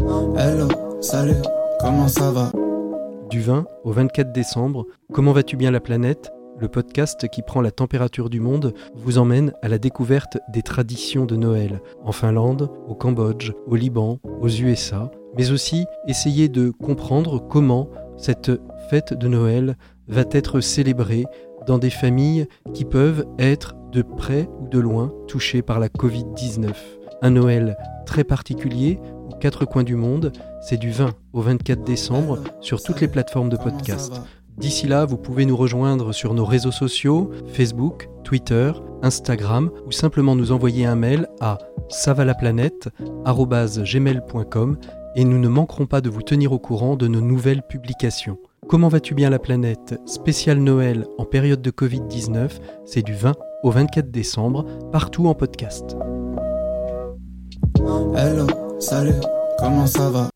Hello, salut, comment ça va? Du 20 au 24 décembre, Comment vas-tu bien la planète? Le podcast qui prend la température du monde vous emmène à la découverte des traditions de Noël en Finlande, au Cambodge, au Liban, aux USA, mais aussi essayer de comprendre comment cette fête de Noël va être célébrée dans des familles qui peuvent être de près ou de loin touchées par la Covid-19. Un Noël très particulier quatre coins du monde, c'est du 20 au 24 décembre sur toutes les plateformes de podcast. D'ici là, vous pouvez nous rejoindre sur nos réseaux sociaux, Facebook, Twitter, Instagram ou simplement nous envoyer un mail à savalaplanète.gmail.com et nous ne manquerons pas de vous tenir au courant de nos nouvelles publications. Comment vas-tu bien la planète? Spécial Noël en période de Covid-19, c'est du 20 au 24 décembre, partout en podcast. Salut, comment ça va?